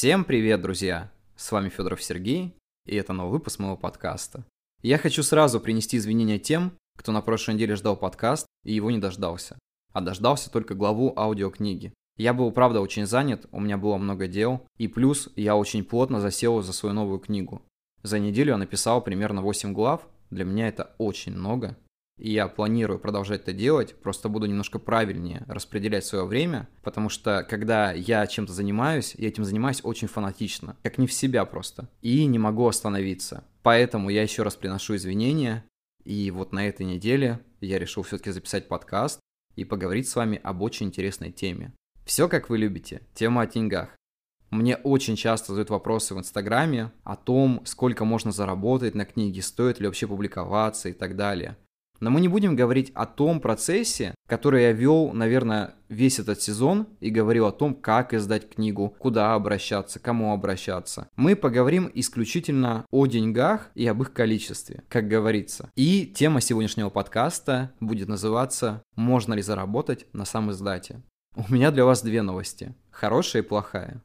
Всем привет, друзья! С вами Федоров Сергей, и это новый выпуск моего подкаста. Я хочу сразу принести извинения тем, кто на прошлой неделе ждал подкаст и его не дождался, а дождался только главу аудиокниги. Я был, правда, очень занят, у меня было много дел, и плюс я очень плотно засел за свою новую книгу. За неделю я написал примерно 8 глав, для меня это очень много, и я планирую продолжать это делать, просто буду немножко правильнее распределять свое время, потому что когда я чем-то занимаюсь, я этим занимаюсь очень фанатично, как не в себя просто, и не могу остановиться. Поэтому я еще раз приношу извинения, и вот на этой неделе я решил все-таки записать подкаст и поговорить с вами об очень интересной теме. Все как вы любите, тема о деньгах. Мне очень часто задают вопросы в Инстаграме о том, сколько можно заработать на книге, стоит ли вообще публиковаться и так далее. Но мы не будем говорить о том процессе, который я вел, наверное, весь этот сезон и говорил о том, как издать книгу, куда обращаться, кому обращаться. Мы поговорим исключительно о деньгах и об их количестве, как говорится. И тема сегодняшнего подкаста будет называться «Можно ли заработать на сам издате?». У меня для вас две новости. Хорошая и плохая.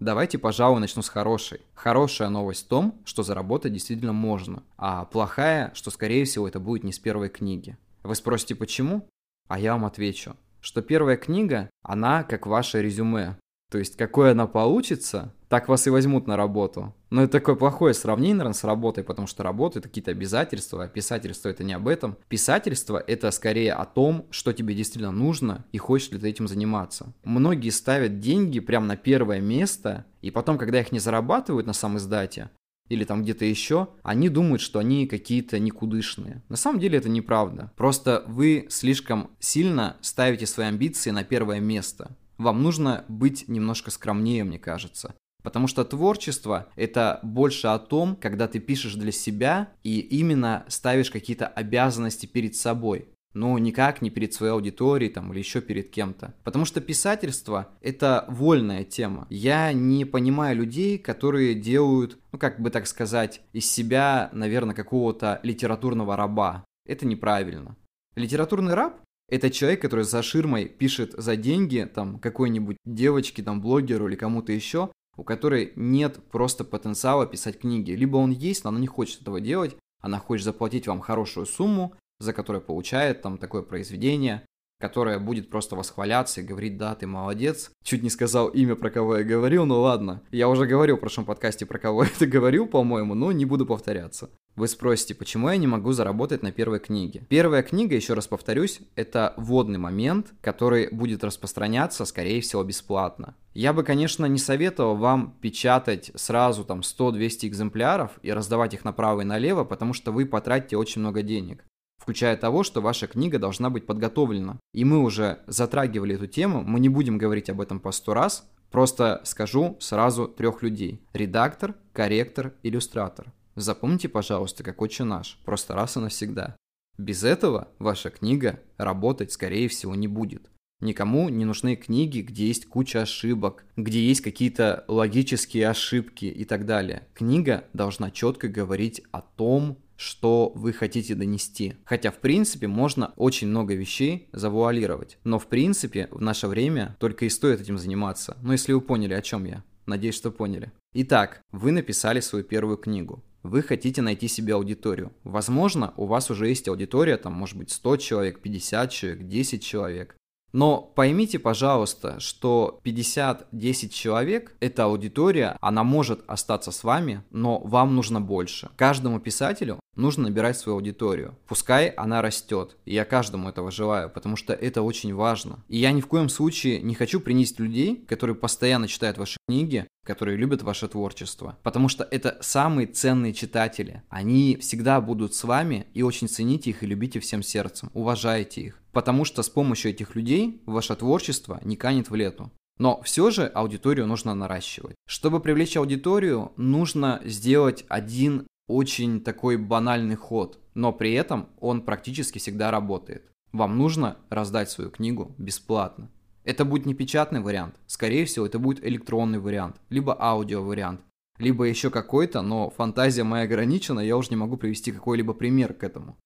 Давайте, пожалуй, начну с хорошей. Хорошая новость в том, что заработать действительно можно, а плохая, что, скорее всего, это будет не с первой книги. Вы спросите, почему? А я вам отвечу, что первая книга, она как ваше резюме. То есть, какой она получится, так вас и возьмут на работу. Но это такое плохое сравнение, наверное, с работой, потому что работа — это какие-то обязательства, а писательство — это не об этом. Писательство — это скорее о том, что тебе действительно нужно и хочешь ли ты этим заниматься. Многие ставят деньги прямо на первое место, и потом, когда их не зарабатывают на сам издате, или там где-то еще, они думают, что они какие-то никудышные. На самом деле это неправда. Просто вы слишком сильно ставите свои амбиции на первое место вам нужно быть немножко скромнее, мне кажется. Потому что творчество – это больше о том, когда ты пишешь для себя и именно ставишь какие-то обязанности перед собой. Но никак не перед своей аудиторией там, или еще перед кем-то. Потому что писательство – это вольная тема. Я не понимаю людей, которые делают, ну как бы так сказать, из себя, наверное, какого-то литературного раба. Это неправильно. Литературный раб это человек, который за ширмой пишет за деньги там какой-нибудь девочке, там блогеру или кому-то еще, у которой нет просто потенциала писать книги. Либо он есть, но она не хочет этого делать, она хочет заплатить вам хорошую сумму, за которую получает там такое произведение, которое будет просто восхваляться и говорить, да, ты молодец. Чуть не сказал имя, про кого я говорил, но ладно. Я уже говорил в прошлом подкасте, про кого это говорил, по-моему, но не буду повторяться. Вы спросите, почему я не могу заработать на первой книге? Первая книга, еще раз повторюсь, это вводный момент, который будет распространяться, скорее всего, бесплатно. Я бы, конечно, не советовал вам печатать сразу там 100-200 экземпляров и раздавать их направо и налево, потому что вы потратите очень много денег включая того, что ваша книга должна быть подготовлена. И мы уже затрагивали эту тему, мы не будем говорить об этом по сто раз, просто скажу сразу трех людей. Редактор, корректор, иллюстратор. Запомните, пожалуйста, как отче наш, просто раз и навсегда. Без этого ваша книга работать, скорее всего, не будет. Никому не нужны книги, где есть куча ошибок, где есть какие-то логические ошибки и так далее. Книга должна четко говорить о том, что вы хотите донести. Хотя, в принципе, можно очень много вещей завуалировать. Но, в принципе, в наше время только и стоит этим заниматься. Но если вы поняли, о чем я. Надеюсь, что поняли. Итак, вы написали свою первую книгу вы хотите найти себе аудиторию. Возможно, у вас уже есть аудитория, там может быть 100 человек, 50 человек, 10 человек. Но поймите, пожалуйста, что 50-10 человек – это аудитория, она может остаться с вами, но вам нужно больше. Каждому писателю нужно набирать свою аудиторию. Пускай она растет. И я каждому этого желаю, потому что это очень важно. И я ни в коем случае не хочу принести людей, которые постоянно читают ваши книги, которые любят ваше творчество. Потому что это самые ценные читатели. Они всегда будут с вами и очень цените их и любите всем сердцем. Уважайте их. Потому что с помощью этих людей ваше творчество не канет в лету. Но все же аудиторию нужно наращивать. Чтобы привлечь аудиторию, нужно сделать один очень такой банальный ход, но при этом он практически всегда работает. Вам нужно раздать свою книгу бесплатно. Это будет не печатный вариант, скорее всего это будет электронный вариант, либо аудио вариант, либо еще какой-то, но фантазия моя ограничена, я уже не могу привести какой-либо пример к этому.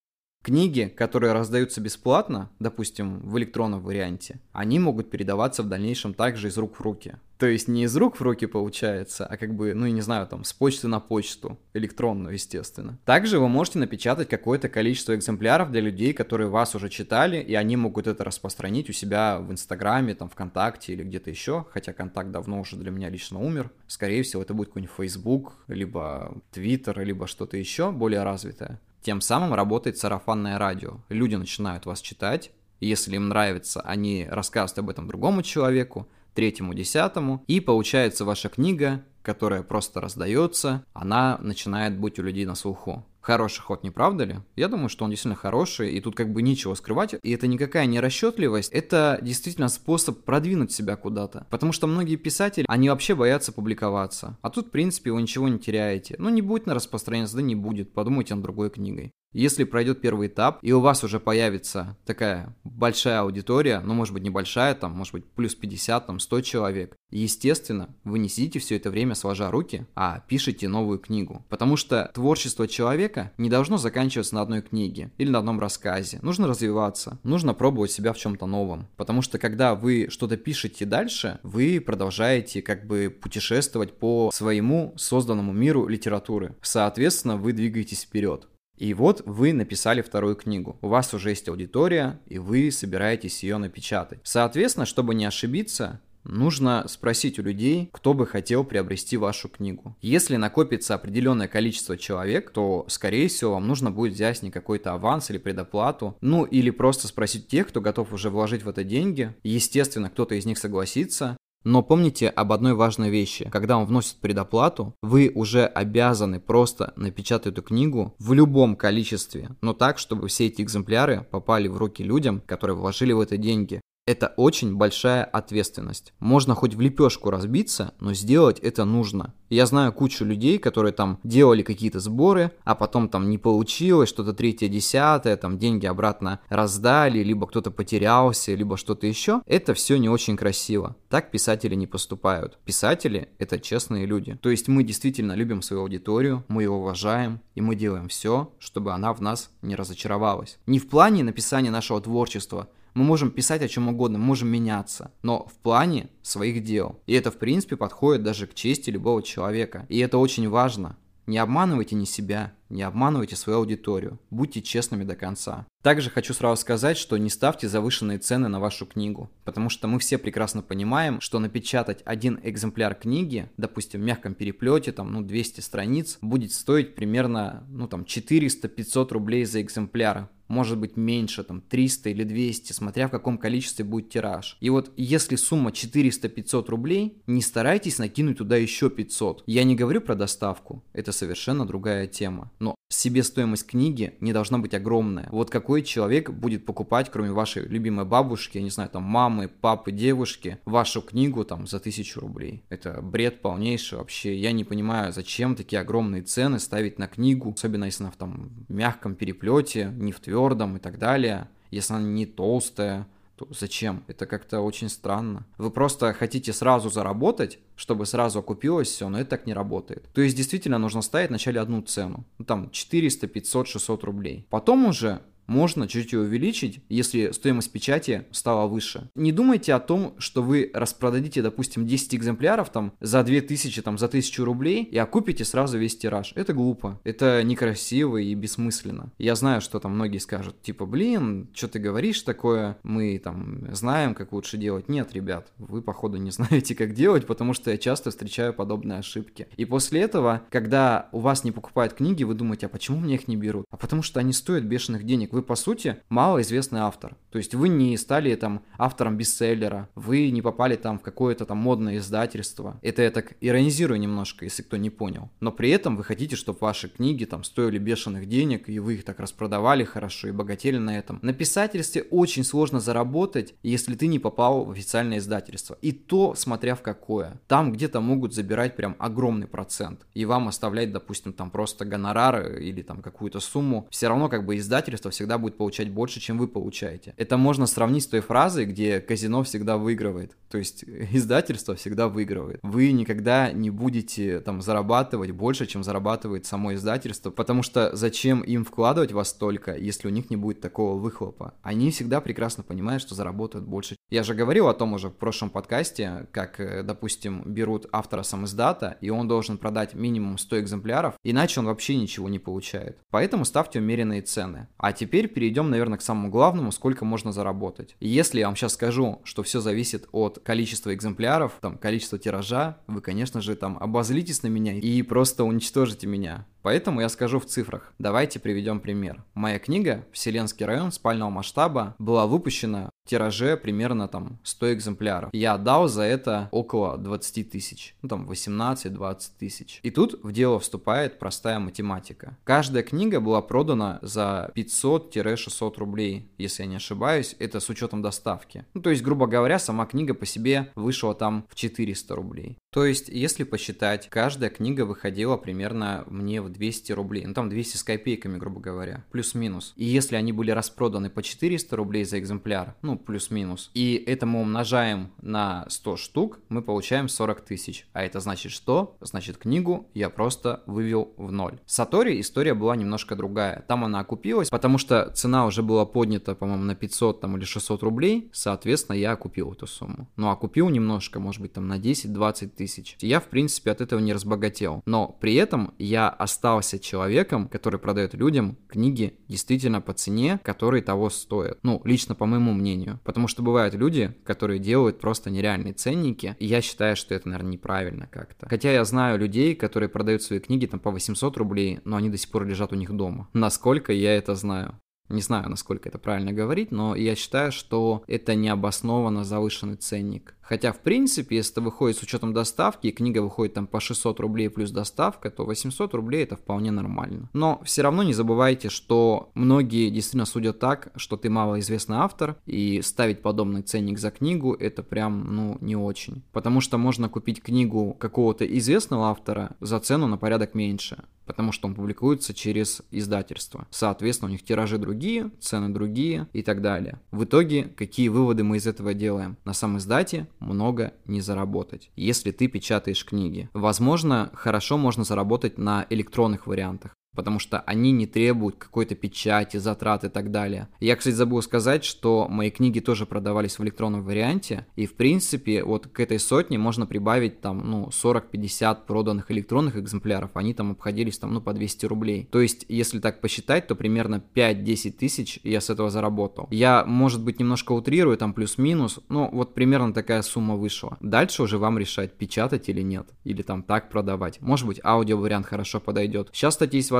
Книги, которые раздаются бесплатно, допустим, в электронном варианте, они могут передаваться в дальнейшем также из рук в руки. То есть не из рук в руки получается, а как бы, ну, я не знаю, там, с почты на почту, электронную, естественно. Также вы можете напечатать какое-то количество экземпляров для людей, которые вас уже читали, и они могут это распространить у себя в Инстаграме, там, ВКонтакте или где-то еще, хотя Контакт давно уже для меня лично умер. Скорее всего, это будет какой-нибудь Facebook, либо Twitter, либо что-то еще более развитое. Тем самым работает сарафанное радио. Люди начинают вас читать, и если им нравится, они рассказывают об этом другому человеку, третьему, десятому, и получается ваша книга, которая просто раздается, она начинает быть у людей на слуху. Хороший ход, не правда ли? Я думаю, что он действительно хороший, и тут как бы ничего скрывать. И это никакая не расчетливость, это действительно способ продвинуть себя куда-то. Потому что многие писатели, они вообще боятся публиковаться. А тут, в принципе, вы ничего не теряете. Ну, не будет на распространение, да не будет, подумайте над другой книгой. Если пройдет первый этап, и у вас уже появится такая большая аудитория, ну, может быть, небольшая, там, может быть, плюс 50, там, 100 человек, естественно, вы не сидите все это время сложа руки, а пишете новую книгу. Потому что творчество человека не должно заканчиваться на одной книге или на одном рассказе. Нужно развиваться, нужно пробовать себя в чем-то новом. Потому что когда вы что-то пишете дальше, вы продолжаете как бы путешествовать по своему созданному миру литературы. Соответственно, вы двигаетесь вперед. И вот вы написали вторую книгу. У вас уже есть аудитория, и вы собираетесь ее напечатать. Соответственно, чтобы не ошибиться, нужно спросить у людей, кто бы хотел приобрести вашу книгу. Если накопится определенное количество человек, то, скорее всего, вам нужно будет взять не какой-то аванс или предоплату, ну или просто спросить тех, кто готов уже вложить в это деньги. Естественно, кто-то из них согласится, но помните об одной важной вещи. Когда он вносит предоплату, вы уже обязаны просто напечатать эту книгу в любом количестве, но так, чтобы все эти экземпляры попали в руки людям, которые вложили в это деньги. Это очень большая ответственность. Можно хоть в лепешку разбиться, но сделать это нужно. Я знаю кучу людей, которые там делали какие-то сборы, а потом там не получилось, что-то третье, десятое, там деньги обратно раздали, либо кто-то потерялся, либо что-то еще. Это все не очень красиво. Так писатели не поступают. Писатели — это честные люди. То есть мы действительно любим свою аудиторию, мы ее уважаем, и мы делаем все, чтобы она в нас не разочаровалась. Не в плане написания нашего творчества — мы можем писать о чем угодно, мы можем меняться, но в плане своих дел. И это, в принципе, подходит даже к чести любого человека. И это очень важно. Не обманывайте ни себя, не обманывайте свою аудиторию, будьте честными до конца. Также хочу сразу сказать, что не ставьте завышенные цены на вашу книгу, потому что мы все прекрасно понимаем, что напечатать один экземпляр книги, допустим, в мягком переплете, там, ну, 200 страниц, будет стоить примерно, ну, там, 400-500 рублей за экземпляр может быть меньше, там 300 или 200, смотря в каком количестве будет тираж. И вот если сумма 400-500 рублей, не старайтесь накинуть туда еще 500. Я не говорю про доставку, это совершенно другая тема. Себестоимость книги не должна быть огромная. Вот какой человек будет покупать, кроме вашей любимой бабушки, я не знаю, там мамы, папы, девушки, вашу книгу там за тысячу рублей? Это бред полнейший вообще. Я не понимаю, зачем такие огромные цены ставить на книгу, особенно если она в там мягком переплете, не в твердом и так далее, если она не толстая, то зачем? Это как-то очень странно. Вы просто хотите сразу заработать, чтобы сразу окупилось все, но это так не работает. То есть действительно нужно ставить вначале одну цену. Ну, там 400, 500, 600 рублей. Потом уже можно чуть-чуть увеличить, если стоимость печати стала выше. Не думайте о том, что вы распродадите, допустим, 10 экземпляров там за 2000, там за 1000 рублей и окупите сразу весь тираж. Это глупо, это некрасиво и бессмысленно. Я знаю, что там многие скажут, типа, блин, что ты говоришь такое, мы там знаем, как лучше делать. Нет, ребят, вы походу не знаете, как делать, потому что я часто встречаю подобные ошибки. И после этого, когда у вас не покупают книги, вы думаете, а почему мне их не берут? А потому что они стоят бешеных денег вы, по сути, малоизвестный автор. То есть вы не стали там автором бестселлера, вы не попали там в какое-то там модное издательство. Это я так иронизирую немножко, если кто не понял. Но при этом вы хотите, чтобы ваши книги там стоили бешеных денег, и вы их так распродавали хорошо и богатели на этом. На писательстве очень сложно заработать, если ты не попал в официальное издательство. И то, смотря в какое. Там где-то могут забирать прям огромный процент. И вам оставлять, допустим, там просто гонорары или там какую-то сумму. Все равно как бы издательство все всегда будет получать больше, чем вы получаете. Это можно сравнить с той фразой, где казино всегда выигрывает. То есть издательство всегда выигрывает. Вы никогда не будете там зарабатывать больше, чем зарабатывает само издательство, потому что зачем им вкладывать во столько, если у них не будет такого выхлопа? Они всегда прекрасно понимают, что заработают больше. Я же говорил о том уже в прошлом подкасте, как, э, допустим, берут автора сам издата, и он должен продать минимум 100 экземпляров, иначе он вообще ничего не получает. Поэтому ставьте умеренные цены. А теперь перейдем, наверное, к самому главному, сколько можно заработать. Если я вам сейчас скажу, что все зависит от количества экземпляров, там, количества тиража, вы, конечно же, там обозлитесь на меня и просто уничтожите меня. Поэтому я скажу в цифрах. Давайте приведем пример. Моя книга «Вселенский район спального масштаба» была выпущена в тираже примерно там 100 экземпляров. Я отдал за это около 20 тысяч, ну там 18-20 тысяч. И тут в дело вступает простая математика. Каждая книга была продана за 500-600 рублей, если я не ошибаюсь, это с учетом доставки. Ну то есть, грубо говоря, сама книга по себе вышла там в 400 рублей. То есть, если посчитать, каждая книга выходила примерно мне в 200 рублей. Ну, там 200 с копейками, грубо говоря. Плюс-минус. И если они были распроданы по 400 рублей за экземпляр, ну, плюс-минус, и это мы умножаем на 100 штук, мы получаем 40 тысяч. А это значит что? Значит, книгу я просто вывел в ноль. С Сатори история была немножко другая. Там она окупилась, потому что цена уже была поднята, по-моему, на 500 там, или 600 рублей. Соответственно, я окупил эту сумму. Ну, окупил немножко, может быть, там на 10-20 тысяч. Я, в принципе, от этого не разбогател. Но при этом я остался человеком, который продает людям книги действительно по цене, которые того стоят. Ну, лично по моему мнению. Потому что бывают люди, которые делают просто нереальные ценники, и я считаю, что это, наверное, неправильно как-то. Хотя я знаю людей, которые продают свои книги там по 800 рублей, но они до сих пор лежат у них дома. Насколько я это знаю. Не знаю, насколько это правильно говорить, но я считаю, что это необоснованно завышенный ценник. Хотя, в принципе, если это выходит с учетом доставки, и книга выходит там по 600 рублей плюс доставка, то 800 рублей это вполне нормально. Но все равно не забывайте, что многие действительно судят так, что ты малоизвестный автор, и ставить подобный ценник за книгу это прям, ну, не очень. Потому что можно купить книгу какого-то известного автора за цену на порядок меньше потому что он публикуется через издательство. Соответственно, у них тиражи другие, цены другие и так далее. В итоге, какие выводы мы из этого делаем? На сам издате много не заработать, если ты печатаешь книги. Возможно, хорошо можно заработать на электронных вариантах потому что они не требуют какой-то печати, затрат и так далее. Я, кстати, забыл сказать, что мои книги тоже продавались в электронном варианте, и, в принципе, вот к этой сотне можно прибавить там, ну, 40-50 проданных электронных экземпляров, они там обходились там, ну, по 200 рублей. То есть, если так посчитать, то примерно 5-10 тысяч я с этого заработал. Я, может быть, немножко утрирую, там плюс-минус, но вот примерно такая сумма вышла. Дальше уже вам решать, печатать или нет, или там так продавать. Может быть, аудио вариант хорошо подойдет. Сейчас, кстати, есть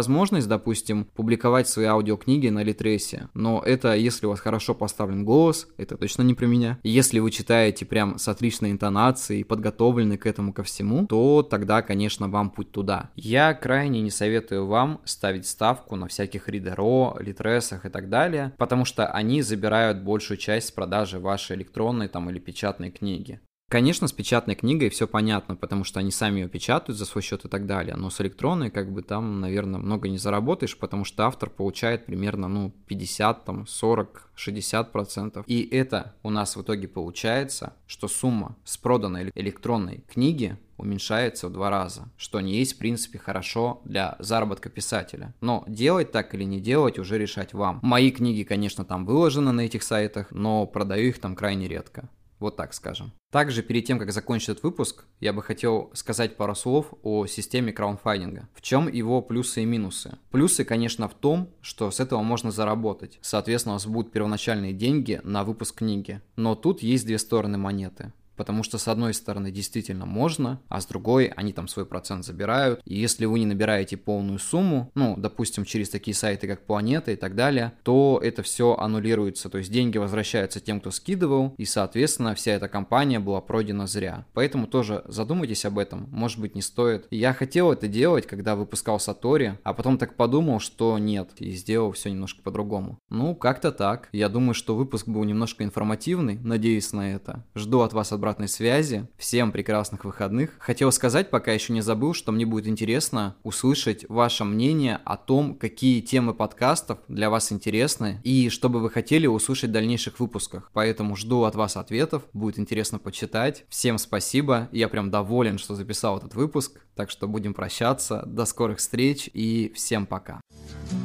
допустим, публиковать свои аудиокниги на Литресе, но это если у вас хорошо поставлен голос, это точно не про меня. Если вы читаете прям с отличной интонацией, подготовлены к этому ко всему, то тогда, конечно, вам путь туда. Я крайне не советую вам ставить ставку на всяких Ридеро, Литресах и так далее, потому что они забирают большую часть с продажи вашей электронной там или печатной книги. Конечно, с печатной книгой все понятно, потому что они сами ее печатают за свой счет и так далее, но с электронной как бы там, наверное, много не заработаешь, потому что автор получает примерно, ну, 50, там, 40, 60 процентов. И это у нас в итоге получается, что сумма с проданной электронной книги уменьшается в два раза, что не есть в принципе хорошо для заработка писателя. Но делать так или не делать уже решать вам. Мои книги, конечно, там выложены на этих сайтах, но продаю их там крайне редко. Вот так скажем. Также перед тем, как закончить этот выпуск, я бы хотел сказать пару слов о системе краунфайдинга. В чем его плюсы и минусы? Плюсы, конечно, в том, что с этого можно заработать. Соответственно, у вас будут первоначальные деньги на выпуск книги. Но тут есть две стороны монеты потому что с одной стороны действительно можно, а с другой они там свой процент забирают. И если вы не набираете полную сумму, ну, допустим, через такие сайты, как Планета и так далее, то это все аннулируется, то есть деньги возвращаются тем, кто скидывал, и, соответственно, вся эта компания была пройдена зря. Поэтому тоже задумайтесь об этом, может быть, не стоит. Я хотел это делать, когда выпускал Сатори, а потом так подумал, что нет, и сделал все немножко по-другому. Ну, как-то так. Я думаю, что выпуск был немножко информативный, надеюсь на это. Жду от вас обратно обратной связи. Всем прекрасных выходных. Хотел сказать, пока еще не забыл, что мне будет интересно услышать ваше мнение о том, какие темы подкастов для вас интересны и что бы вы хотели услышать в дальнейших выпусках. Поэтому жду от вас ответов, будет интересно почитать. Всем спасибо, я прям доволен, что записал этот выпуск, так что будем прощаться. До скорых встреч и всем пока. Пока.